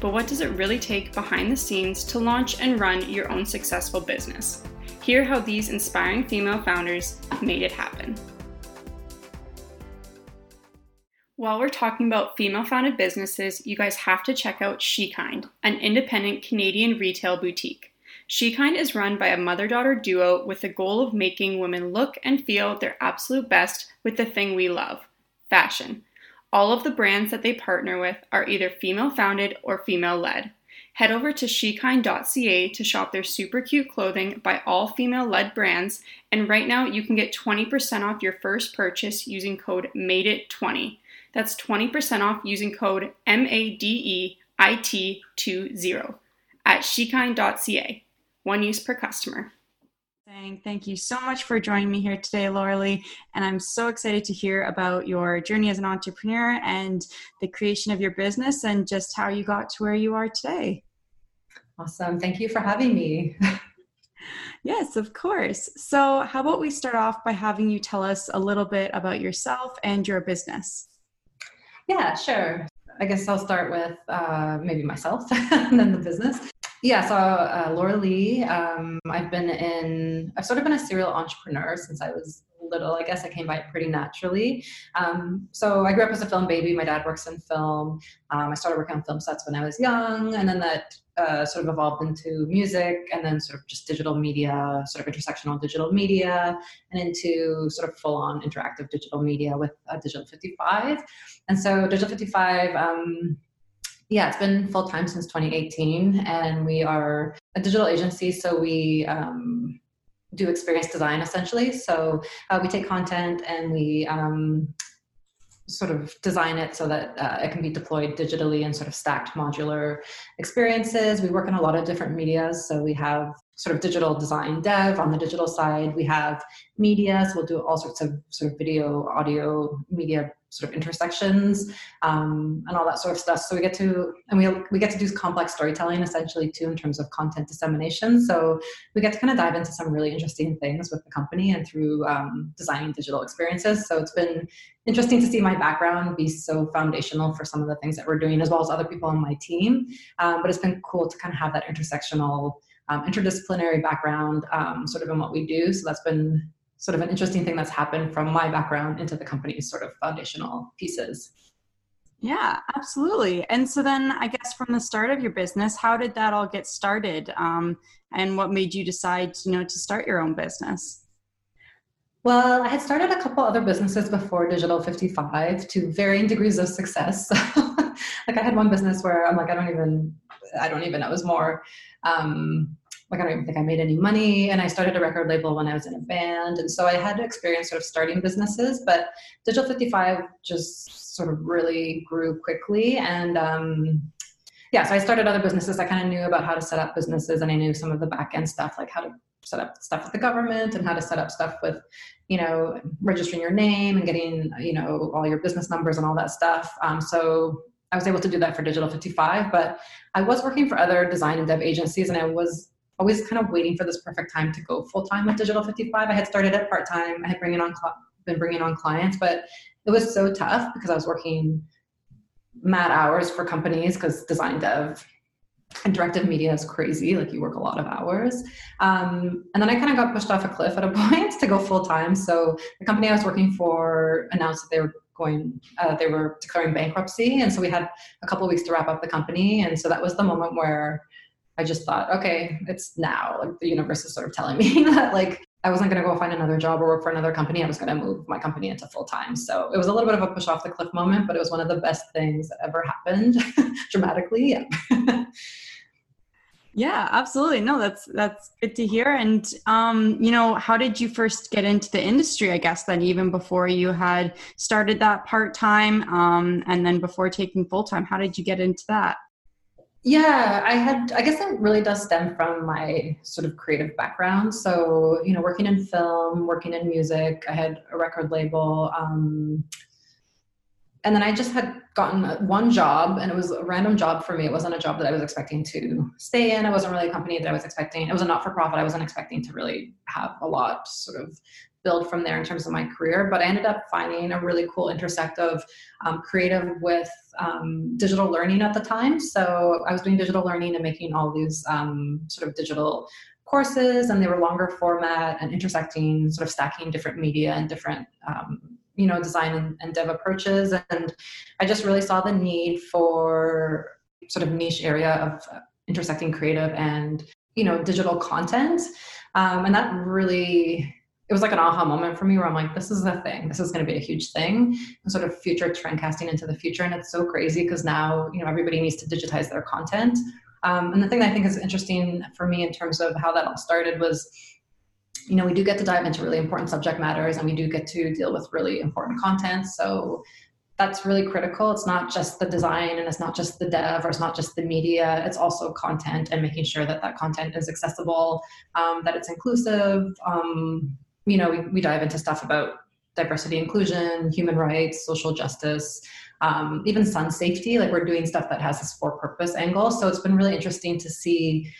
but what does it really take behind the scenes to launch and run your own successful business? Hear how these inspiring female founders made it happen. While we're talking about female founded businesses, you guys have to check out SheKind, an independent Canadian retail boutique. SheKind is run by a mother daughter duo with the goal of making women look and feel their absolute best with the thing we love fashion. All of the brands that they partner with are either female founded or female led. Head over to shekind.ca to shop their super cute clothing by all female led brands, and right now you can get 20% off your first purchase using code MADEIT20. That's 20% off using code MADEIT20 at shekind.ca. One use per customer saying thank you so much for joining me here today, Laura And I'm so excited to hear about your journey as an entrepreneur and the creation of your business and just how you got to where you are today. Awesome. Thank you for having me. yes, of course. So, how about we start off by having you tell us a little bit about yourself and your business? Yeah, sure. I guess I'll start with uh, maybe myself and then the business. Yeah, so uh, Laura Lee, um, I've been in, I've sort of been a serial entrepreneur since I was little. I guess I came by it pretty naturally. Um, so I grew up as a film baby. My dad works in film. Um, I started working on film sets when I was young, and then that uh, sort of evolved into music, and then sort of just digital media, sort of intersectional digital media, and into sort of full-on interactive digital media with uh, Digital 55. And so Digital 55. Um, yeah, it's been full time since 2018, and we are a digital agency. So we um, do experience design essentially. So uh, we take content and we um, sort of design it so that uh, it can be deployed digitally in sort of stacked modular experiences. We work in a lot of different medias. So we have sort of digital design dev on the digital side. We have media, so we'll do all sorts of sort of video, audio, media sort of intersections um, and all that sort of stuff. So we get to and we we get to do complex storytelling essentially too in terms of content dissemination. So we get to kind of dive into some really interesting things with the company and through um, designing digital experiences. So it's been interesting to see my background be so foundational for some of the things that we're doing as well as other people on my team. Um, but it's been cool to kind of have that intersectional. Um, interdisciplinary background um, sort of in what we do so that's been sort of an interesting thing that's happened from my background into the company's sort of foundational pieces. Yeah, absolutely. And so then I guess from the start of your business, how did that all get started? Um, and what made you decide, you know, to start your own business? Well, I had started a couple other businesses before Digital 55 to varying degrees of success. like I had one business where I'm like, I don't even, I don't even know. It was more um, like I don't even think I made any money. And I started a record label when I was in a band. And so I had experience sort of starting businesses, but Digital 55 just sort of really grew quickly. And um, yeah, so I started other businesses. I kind of knew about how to set up businesses and I knew some of the back end stuff, like how to set up stuff with the government and how to set up stuff with, you know, registering your name and getting, you know, all your business numbers and all that stuff. Um, so I was able to do that for Digital 55, but I was working for other design and dev agencies and I was always kind of waiting for this perfect time to go full time with Digital 55. I had started it part time. I had bringing on been bringing on clients, but it was so tough because I was working mad hours for companies because design dev interactive media is crazy. Like you work a lot of hours. Um, and then I kind of got pushed off a cliff at a point to go full time. So the company I was working for announced that they were going, uh, they were declaring bankruptcy. And so we had a couple weeks to wrap up the company. And so that was the moment where I just thought, okay, it's now. Like the universe is sort of telling me that like I wasn't going to go find another job or work for another company. I was going to move my company into full time. So it was a little bit of a push off the cliff moment, but it was one of the best things that ever happened dramatically. Yeah. yeah, absolutely. No, that's that's good to hear. And um, you know, how did you first get into the industry? I guess then even before you had started that part time, um, and then before taking full time, how did you get into that? Yeah, I had, I guess it really does stem from my sort of creative background. So, you know, working in film, working in music, I had a record label. Um, and then I just had gotten one job and it was a random job for me. It wasn't a job that I was expecting to stay in. It wasn't really a company that I was expecting. It was a not for profit. I wasn't expecting to really have a lot sort of build from there in terms of my career. But I ended up finding a really cool intersect of um, creative with um, digital learning at the time. So I was doing digital learning and making all these um, sort of digital courses, and they were longer format and intersecting, sort of stacking different media and different um, you know design and, and dev approaches and i just really saw the need for sort of niche area of intersecting creative and you know digital content um, and that really it was like an aha moment for me where i'm like this is a thing this is going to be a huge thing and sort of future trend casting into the future and it's so crazy because now you know everybody needs to digitize their content um, and the thing that i think is interesting for me in terms of how that all started was you know, we do get to dive into really important subject matters and we do get to deal with really important content. So that's really critical. It's not just the design and it's not just the dev or it's not just the media. It's also content and making sure that that content is accessible, um, that it's inclusive. Um, you know, we, we dive into stuff about diversity, inclusion, human rights, social justice, um, even sun safety. Like we're doing stuff that has this for purpose angle. So it's been really interesting to see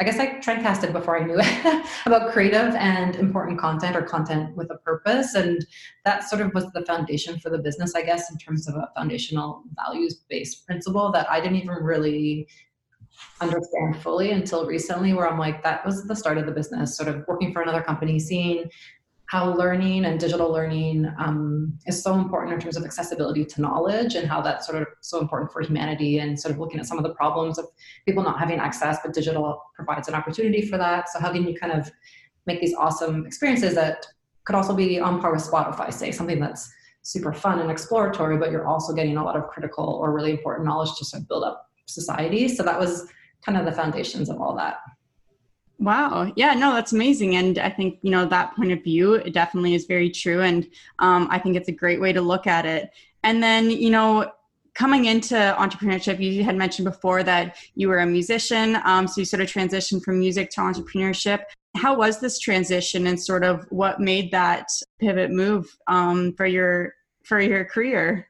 I guess I trend casted before I knew it about creative and important content or content with a purpose. And that sort of was the foundation for the business, I guess, in terms of a foundational values based principle that I didn't even really understand fully until recently, where I'm like, that was the start of the business, sort of working for another company, seeing how learning and digital learning um, is so important in terms of accessibility to knowledge and how that's sort of so important for humanity and sort of looking at some of the problems of people not having access but digital provides an opportunity for that. So how can you kind of make these awesome experiences that could also be on par with spotify say something that's super fun and exploratory but you're also getting a lot of critical or really important knowledge to sort of build up society so that was kind of the foundations of all that Wow. Yeah, no, that's amazing. And I think, you know, that point of view it definitely is very true. And um, I think it's a great way to look at it. And then, you know, coming into entrepreneurship, you had mentioned before that you were a musician. Um, so you sort of transitioned from music to entrepreneurship. How was this transition and sort of what made that pivot move um, for your for your career?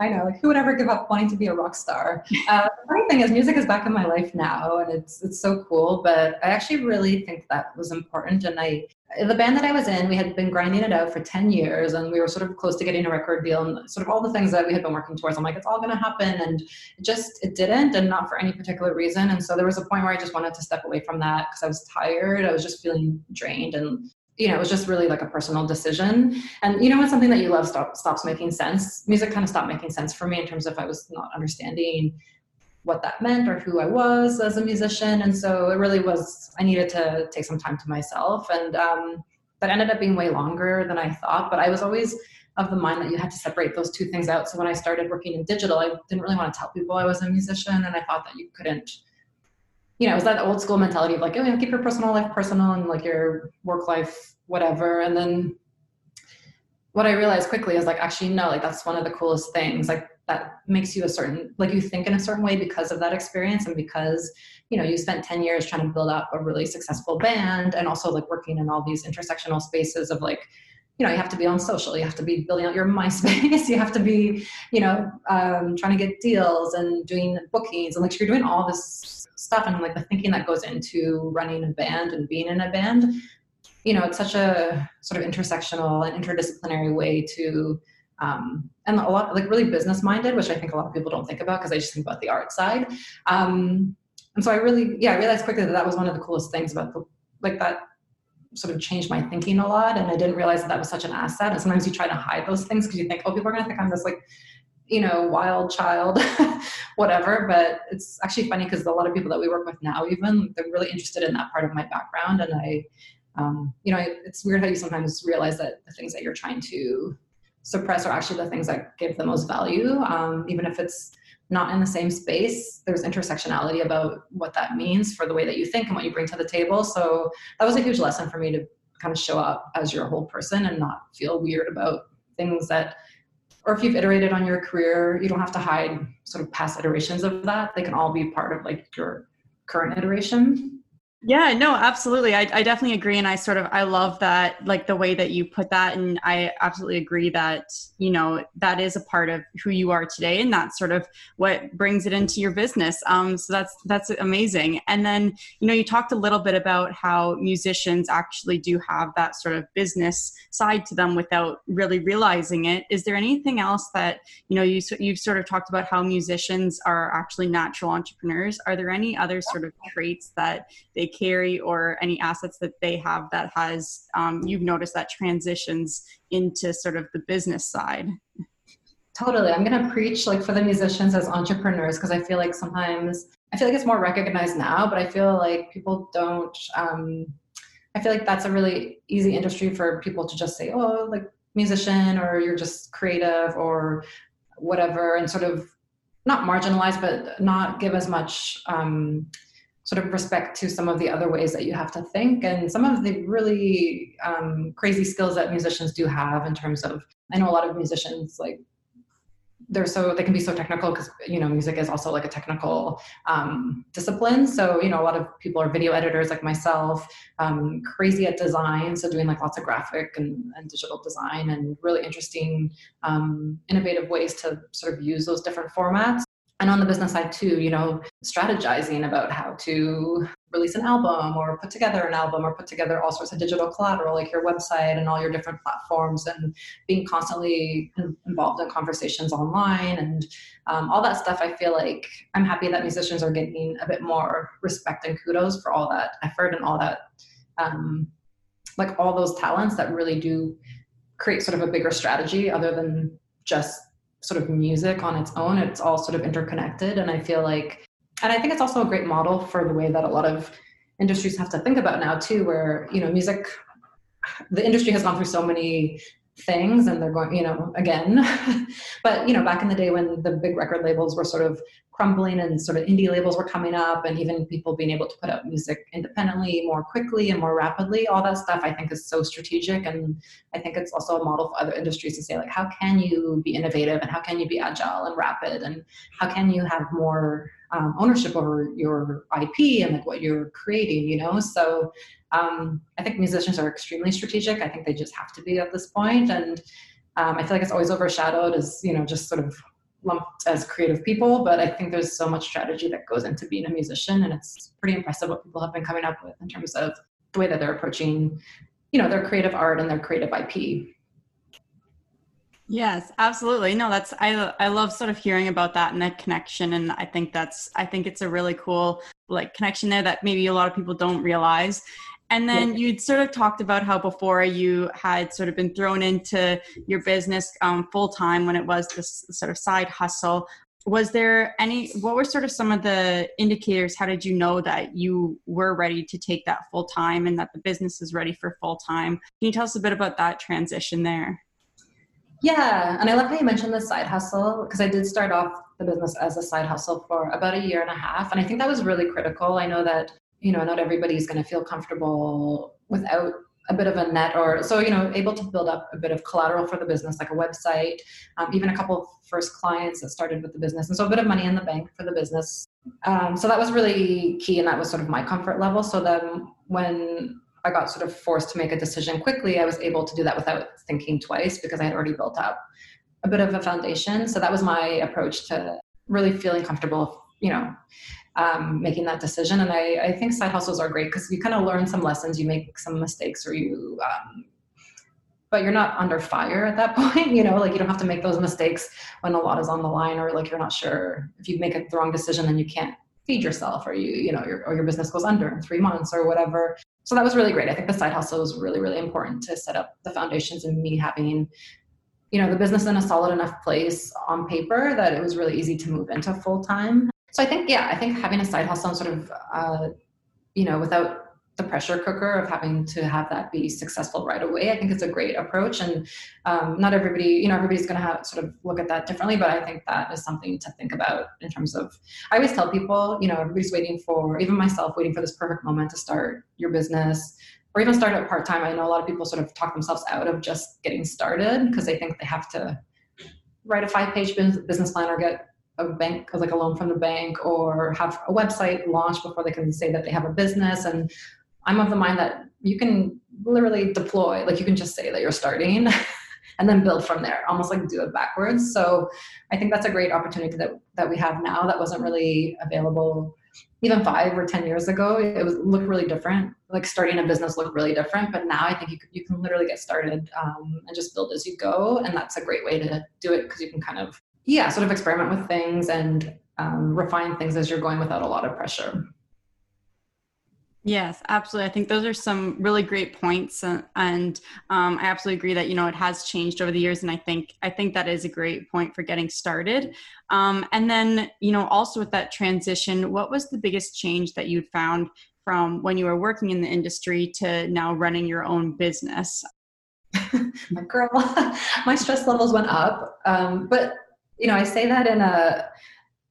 I know, like who would ever give up wanting to be a rock star? Uh, the funny thing is, music is back in my life now, and it's it's so cool. But I actually really think that was important. And I, the band that I was in, we had been grinding it out for ten years, and we were sort of close to getting a record deal, and sort of all the things that we had been working towards. I'm like, it's all going to happen, and it just it didn't, and not for any particular reason. And so there was a point where I just wanted to step away from that because I was tired. I was just feeling drained and you know, it was just really like a personal decision. And you know, when something that you love stop, stops making sense, music kind of stopped making sense for me in terms of I was not understanding what that meant or who I was as a musician. And so it really was, I needed to take some time to myself. And um, that ended up being way longer than I thought. But I was always of the mind that you had to separate those two things out. So when I started working in digital, I didn't really want to tell people I was a musician. And I thought that you couldn't you know, it was that old school mentality of like, oh, you know, keep your personal life personal and like your work life whatever. And then what I realized quickly is like, actually, no, like that's one of the coolest things. Like that makes you a certain, like you think in a certain way because of that experience and because, you know, you spent 10 years trying to build up a really successful band and also like working in all these intersectional spaces of like, you know, you have to be on social, you have to be building out your MySpace, you have to be, you know, um, trying to get deals and doing bookings and like you're doing all this stuff and like the thinking that goes into running a band and being in a band you know it's such a sort of intersectional and interdisciplinary way to um, and a lot like really business minded which i think a lot of people don't think about because they just think about the art side. Um, and so i really yeah i realized quickly that that was one of the coolest things about the like that sort of changed my thinking a lot and i didn't realize that that was such an asset and sometimes you try to hide those things because you think oh people are going to think i'm this like you know, wild child, whatever. But it's actually funny because a lot of people that we work with now, even they're really interested in that part of my background. And I, um, you know, it's weird how you sometimes realize that the things that you're trying to suppress are actually the things that give the most value, um, even if it's not in the same space. There's intersectionality about what that means for the way that you think and what you bring to the table. So that was a huge lesson for me to kind of show up as your whole person and not feel weird about things that or if you've iterated on your career, you don't have to hide sort of past iterations of that. They can all be part of like your current iteration. Yeah, no, absolutely. I, I definitely agree. And I sort of, I love that, like the way that you put that. And I absolutely agree that, you know, that is a part of who you are today. And that's sort of what brings it into your business. Um, so that's, that's amazing. And then, you know, you talked a little bit about how musicians actually do have that sort of business side to them without really realizing it. Is there anything else that, you know, you, you've sort of talked about how musicians are actually natural entrepreneurs. Are there any other sort of traits that they carry or any assets that they have that has um, you've noticed that transitions into sort of the business side? Totally. I'm going to preach like for the musicians as entrepreneurs because i feel like sometimes i feel like it's more recognized now but i feel like people don't um, i feel like that's a really easy industry for people to just say oh like musician or you're just creative or whatever and sort of not marginalize but not give as much um, sort of respect to some of the other ways that you have to think and some of the really um, crazy skills that musicians do have in terms of i know a lot of musicians like they're so they can be so technical because you know music is also like a technical um, discipline. So you know a lot of people are video editors like myself um, crazy at design so doing like lots of graphic and, and digital design and really interesting um, innovative ways to sort of use those different formats and on the business side too you know strategizing about how to release an album or put together an album or put together all sorts of digital collateral like your website and all your different platforms and being constantly involved in conversations online and um, all that stuff i feel like i'm happy that musicians are getting a bit more respect and kudos for all that effort and all that um, like all those talents that really do create sort of a bigger strategy other than just sort of music on its own. It's all sort of interconnected. And I feel like, and I think it's also a great model for the way that a lot of industries have to think about now too, where, you know, music, the industry has gone through so many things and they're going, you know, again. but, you know, back in the day when the big record labels were sort of crumbling and sort of indie labels were coming up and even people being able to put out music independently more quickly and more rapidly all that stuff i think is so strategic. And i think it's also a model for other industries to say like how can you be innovative and how can you be agile and rapid? And how can you have more um, ownership over your ip and like what you're creating you know? So um, i think musicians are extremely strategic i think they just have to be at this point and um, i feel like it's always overshadowed as you know just sort of lumped as creative people, but I think there's so much strategy that goes into being a musician, and it's pretty impressive what people have been coming up with in terms of the way that they're approaching, you know, their creative art and their creative IP. Yes, absolutely. No, that's I I love sort of hearing about that and that connection and I think that's I think it's a really cool like connection there that maybe a lot of people don't realize. And then you'd sort of talked about how before you had sort of been thrown into your business um, full time when it was this sort of side hustle. Was there any, what were sort of some of the indicators? How did you know that you were ready to take that full time and that the business is ready for full time? Can you tell us a bit about that transition there? Yeah, and I love how you mentioned the side hustle because I did start off the business as a side hustle for about a year and a half. And I think that was really critical. I know that you know not everybody's going to feel comfortable without a bit of a net or so you know able to build up a bit of collateral for the business like a website um, even a couple of first clients that started with the business and so a bit of money in the bank for the business. Um, so that was really key and that was sort of my comfort level. So then when i got sort of forced to make a decision quickly i was able to do that without thinking twice because i had already built up a bit of a foundation. So that was my approach to really feeling comfortable you know um, making that decision. And I, I, think side hustles are great because you kind of learn some lessons, you make some mistakes, or you, um, but you're not under fire at that point. You know, like you don't have to make those mistakes when a lot is on the line, or like you're not sure if you make a wrong decision then you can't feed yourself, or you, you know, your, or your business goes under in three months or whatever. So that was really great. I think the side hustle was really, really important to set up the foundations and me having you know the business in a solid enough place on paper that it was really easy to move into full time so I think, yeah, I think having a side hustle sort of, uh, you know, without the pressure cooker of having to have that be successful right away, I think it's a great approach. And um, not everybody, you know, everybody's going to have sort of look at that differently, but I think that is something to think about in terms of. I always tell people, you know, everybody's waiting for, even myself, waiting for this perfect moment to start your business or even start it part time. I know a lot of people sort of talk themselves out of just getting started because they think they have to write a five page business plan or get a bank like a loan from the bank or have a website launch before they can say that they have a business. And i'm of the mind that you can literally deploy like you can just say that you're starting and then build from there almost like do it backwards. So i think that's a great opportunity that that we have now that wasn't really available even five or ten years ago. It was looked really different. Like starting a business looked really different but now i think you, you can literally get started um, and just build as you go. And that's a great way to do it because you can kind of yeah sort of experiment with things and um, refine things as you're going without a lot of pressure Yes, absolutely. I think those are some really great points, uh, and um, I absolutely agree that you know it has changed over the years, and I think I think that is a great point for getting started. Um, and then you know also with that transition, what was the biggest change that you found from when you were working in the industry to now running your own business? my girl, my stress levels went up, um, but you know I say that in a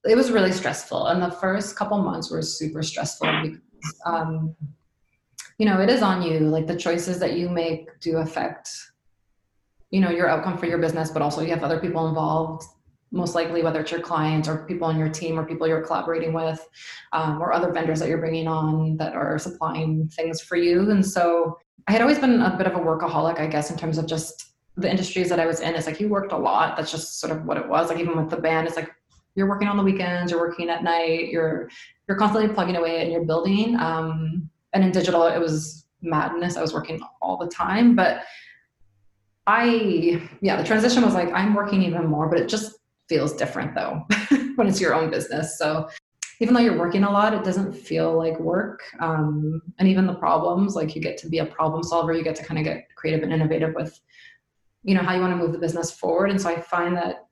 it was really stressful, and the first couple months were super stressful because um, you know it is on you like the choices that you make do affect you know your outcome for your business but also you have other people involved most likely whether it's your clients or people on your team or people you're collaborating with um, or other vendors that you're bringing on that are supplying things for you and so i had always been a bit of a workaholic i guess in terms of just the industries that i was in it's like you worked a lot. That's just sort of what it was. Like even with the band it's like you're working on the weekends you're working at night you're you're constantly plugging away and you're building um, and in digital it was madness. I was working all the time but i yeah the transition was like i'm working even more but it just feels different though when it's your own business. So even though you're working a lot it doesn't feel like work um, and even the problems like you get to be a problem solver you get to kind of get creative and innovative with you know how you want to move the business forward and so i find that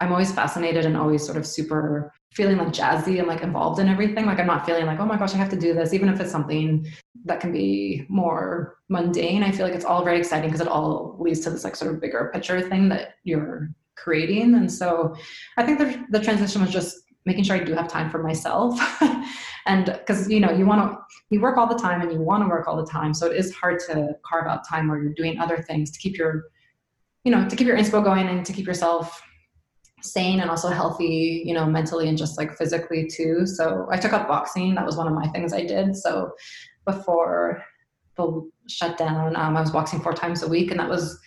I'm always fascinated and always sort of super feeling like jazzy and like involved in everything. Like I'm not feeling like, oh my gosh, I have to do this, even if it's something that can be more mundane. I feel like it's all very exciting because it all leads to this like sort of bigger picture thing that you're creating. And so I think the, the transition was just making sure I do have time for myself. and because you know, you want to you work all the time and you want to work all the time. So it is hard to carve out time where you're doing other things to keep your you know, to keep your inspo going and to keep yourself sane and also healthy, you know, mentally and just like physically too. So I took up boxing. That was one of my things I did. So before the shutdown, um, I was boxing four times a week, and that was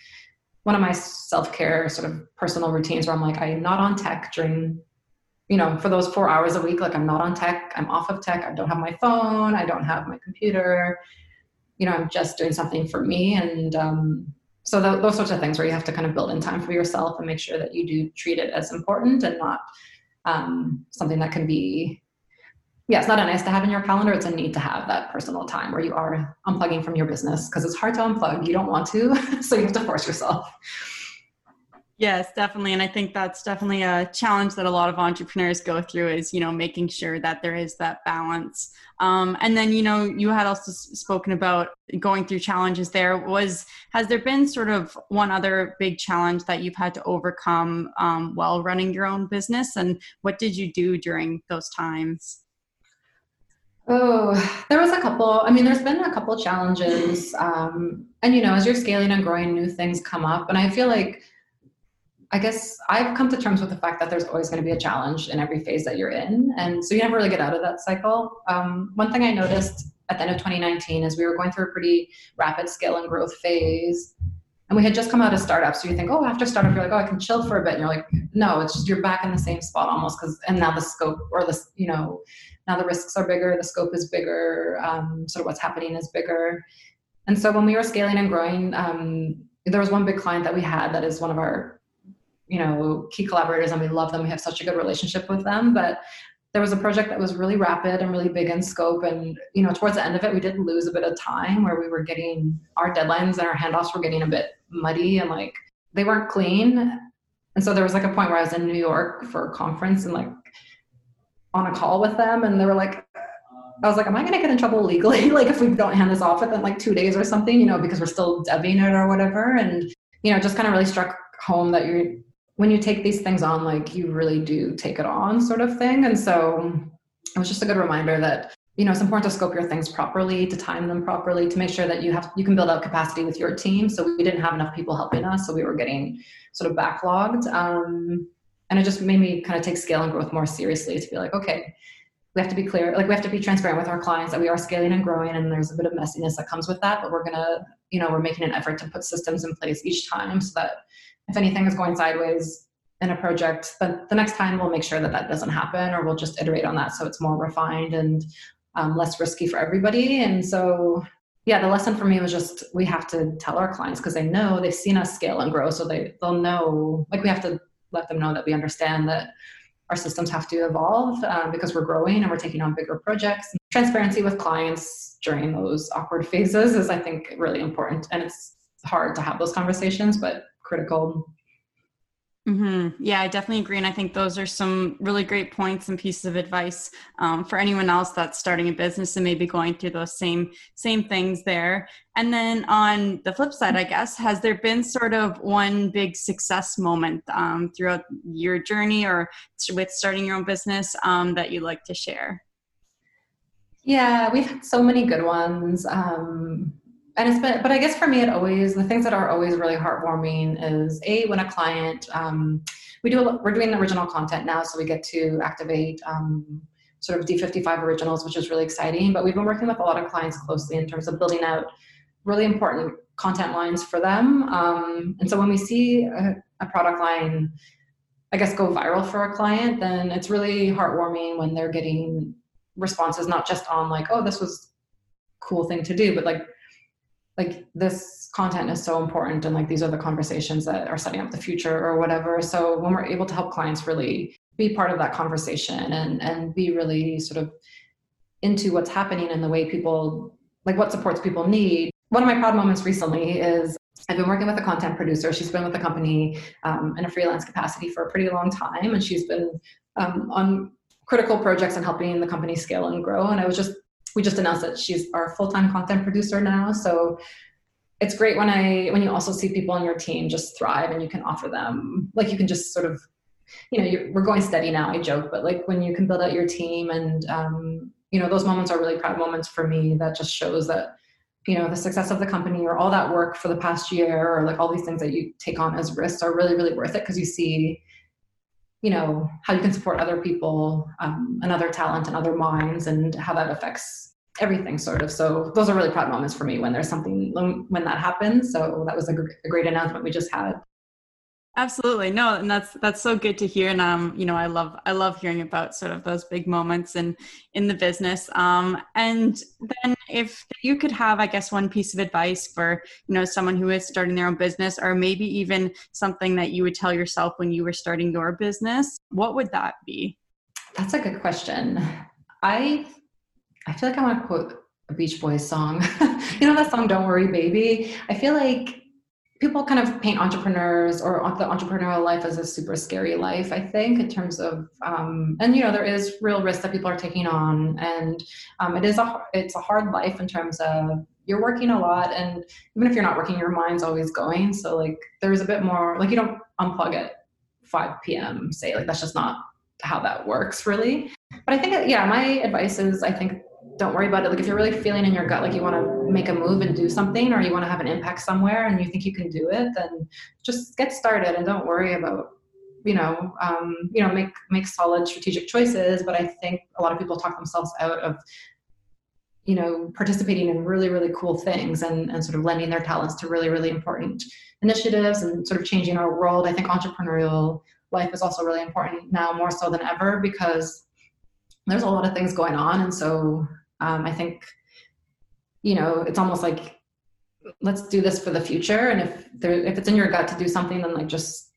one of my self care sort of personal routines where I'm like, I'm not on tech during, you know, for those four hours a week. Like I'm not on tech. I'm off of tech. I don't have my phone. I don't have my computer. You know, I'm just doing something for me and. um so th- those sorts of things where you have to kind of build in time for yourself and make sure that you do treat it as important and not um, something that can be yeah it's not a nice to have in your calendar. It's a need to have that personal time where you are unplugging from your business because it's hard to unplug. You don't want to so you have to force yourself Yes, definitely. And I think that's definitely a challenge that a lot of entrepreneurs go through is, you know, making sure that there is that balance. Um, and then, you know, you had also spoken about going through challenges there. Was, has there been sort of one other big challenge that you've had to overcome um, while running your own business? And what did you do during those times? Oh, there was a couple. I mean, there's been a couple challenges. Um, and, you know, as you're scaling and growing, new things come up. And I feel like, I guess I've come to terms with the fact that there's always going to be a challenge in every phase that you're in. And so you never really get out of that cycle. Um, one thing I noticed at the end of 2019 is we were going through a pretty rapid scale and growth phase. And we had just come out of startup. So you think, oh, after startup, you're like, oh, I can chill for a bit. And you're like, no, it's just you're back in the same spot almost because, and now the scope or the, you know, now the risks are bigger, the scope is bigger, um, sort of what's happening is bigger. And so when we were scaling and growing, um, there was one big client that we had that is one of our you know key collaborators and we love them we have such a good relationship with them but there was a project that was really rapid and really big in scope and you know towards the end of it we did lose a bit of time where we were getting our deadlines and our handoffs were getting a bit muddy and like they weren't clean and so there was like a point where i was in new york for a conference and like on a call with them and they were like I was like, am I going to get in trouble legally? like if we don't hand this off within like two days or something, you know, because we're still debbing it or whatever. And, you know, just kind of really struck home that you're when you take these things on, like you really do take it on, sort of thing. And so it was just a good reminder that you know it's important to scope your things properly to time them properly to make sure that you have you can build out capacity with your team. So we didn't have enough people helping us so we were getting sort of backlogged. Um, and it just made me kind of take scale and growth more seriously to be like okay we have to be clear like we have to be transparent with our clients that we are scaling and growing and there's a bit of messiness that comes with that. But we're gonna you know we're making an effort to put systems in place each time so that if anything is going sideways in a project but the next time we'll make sure that that doesn't happen or we'll just iterate on that so it's more refined and um, less risky for everybody and so yeah the lesson for me was just we have to tell our clients because they know they've seen us scale and grow so they they'll know like we have to let them know that we understand that our systems have to evolve um, because we're growing and we're taking on bigger projects. Transparency with clients during those awkward phases is, I think, really important. And it's hard to have those conversations, but critical Mm-hmm. Yeah, I definitely agree. And I think those are some really great points and pieces of advice um, for anyone else that's starting a business and maybe going through those same same things there. And then on the flip side, I guess, has there been sort of one big success moment um, throughout your journey or with starting your own business um, that you'd like to share? Yeah, we've had so many good ones. Um, and it's been but i guess for me it always the things that are always really heartwarming is a when a client um, we do we're doing original content now so we get to activate um, sort of d55 originals which is really exciting but we've been working with a lot of clients closely in terms of building out really important content lines for them um, and so when we see a, a product line i guess go viral for a client then it's really heartwarming when they're getting responses not just on like oh this was cool thing to do but like like this content is so important and like these are the conversations that are setting up the future or whatever so when we're able to help clients really be part of that conversation and and be really sort of into what's happening and the way people like what supports people need one of my proud moments recently is I've been working with a content producer. She's been with the company um, in a freelance capacity for a pretty long time, and she's been um, on critical projects and helping the company scale and grow. And I was just we just announced that she's our full-time content producer now. So it's great when I when you also see people on your team just thrive and you can offer them like you can just sort of you know we're going steady now. I joke, but like when you can build out your team and um, you know those moments are really proud moments for me. That just shows that you know the success of the company or all that work for the past year or like all these things that you take on as risks are really really worth it because you see you know how you can support other people um, and other talent and other minds and how that affects everything sort of. So those are really proud moments for me when there's something when that happens. So that was a, a great announcement we just had absolutely. No and that's that's so good to hear and um you know i love i love hearing about sort of those big moments in in the business. Um and then if you could have i guess one piece of advice for you know someone who is starting their own business or maybe even something that you would tell yourself when you were starting your business what would that be? That's a good question. I i feel like i want to quote a beach boys song. You know that song don't worry baby? I feel like people kind of paint entrepreneurs or the entrepreneurial life as a super scary life i think in terms of um, and you know there is real risk that people are taking on and um, it is a it's a hard life in terms of you're working a lot and even if you're not working your mind's always going. So like there's a bit more like you don't unplug at 5 p.m say like that's just not how that works really. But i think yeah my advice is i think don't worry about it. Like if you're really feeling in your gut, like you want to make a move and do something, or you want to have an impact somewhere, and you think you can do it, then just get started and don't worry about, you know, um, you know, make make solid strategic choices. But I think a lot of people talk themselves out of, you know, participating in really really cool things and and sort of lending their talents to really really important initiatives and sort of changing our world. I think entrepreneurial life is also really important now more so than ever because there's a lot of things going on and so um, I think, you know, it's almost like let's do this for the future. And if there, if it's in your gut to do something, then like just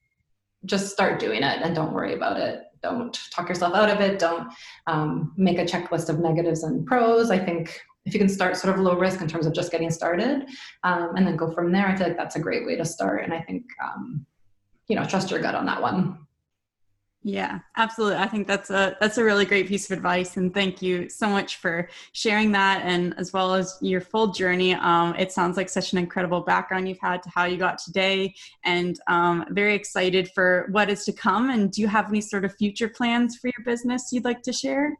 just start doing it and don't worry about it. Don't talk yourself out of it. Don't um, make a checklist of negatives and pros. I think if you can start sort of low risk in terms of just getting started um, and then go from there, I feel like that's a great way to start. And I think, um, you know, trust your gut on that one. Yeah, absolutely. I think that's a that's a really great piece of advice, and thank you so much for sharing that, and as well as your full journey. Um, it sounds like such an incredible background you've had to how you got today, and um, very excited for what is to come. And do you have any sort of future plans for your business you'd like to share?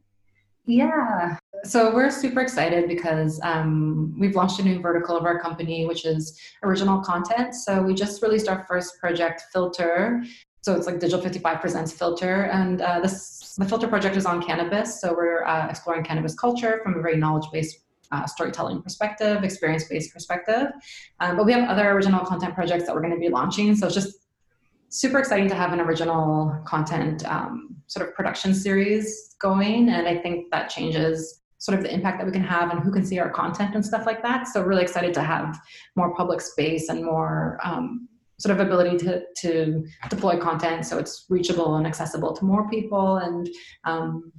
Yeah, So we're super excited because um, we've launched a new vertical of our company, which is original content. So we just released our first project, Filter. So it's like Digital 55 Presents Filter, and uh, this the Filter project is on cannabis. So we're uh, exploring cannabis culture from a very knowledge-based uh, storytelling perspective, experience-based perspective. Um, but we have other original content projects that we're going to be launching. So it's just super exciting to have an original content um, sort of production series going, and I think that changes sort of the impact that we can have and who can see our content and stuff like that. So really excited to have more public space and more um, sort of ability to, to deploy content so it's reachable and accessible to more people and um,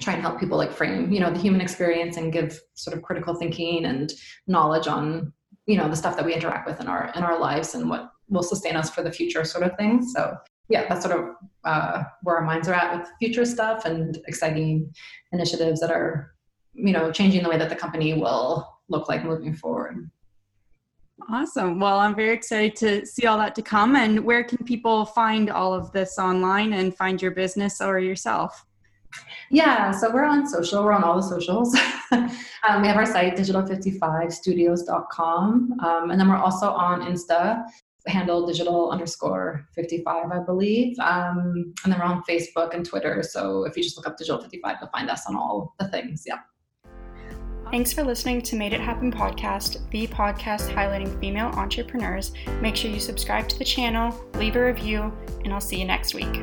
try and help people like frame you know the human experience and give sort of critical thinking and knowledge on you know the stuff that we interact with in our in our lives and what will sustain us for the future sort of thing. So yeah that's sort of uh, where our minds are at with future stuff and exciting initiatives that are you know changing the way that the company will look like moving forward awesome. Well i'm very excited to see all that to come. And where can people find all of this online and find your business or yourself? Yeah so we're on social we're on all the socials. Um, we have our site digital55studios.com um, and then we're also on insta handle digital underscore 55 i believe. Um, and then we're on facebook and twitter. So if you just look up digital 55 you'll find us on all the things. Yeah Thanks for listening to Made It Happen podcast, the podcast highlighting female entrepreneurs. Make sure you subscribe to the channel, leave a review, and I'll see you next week.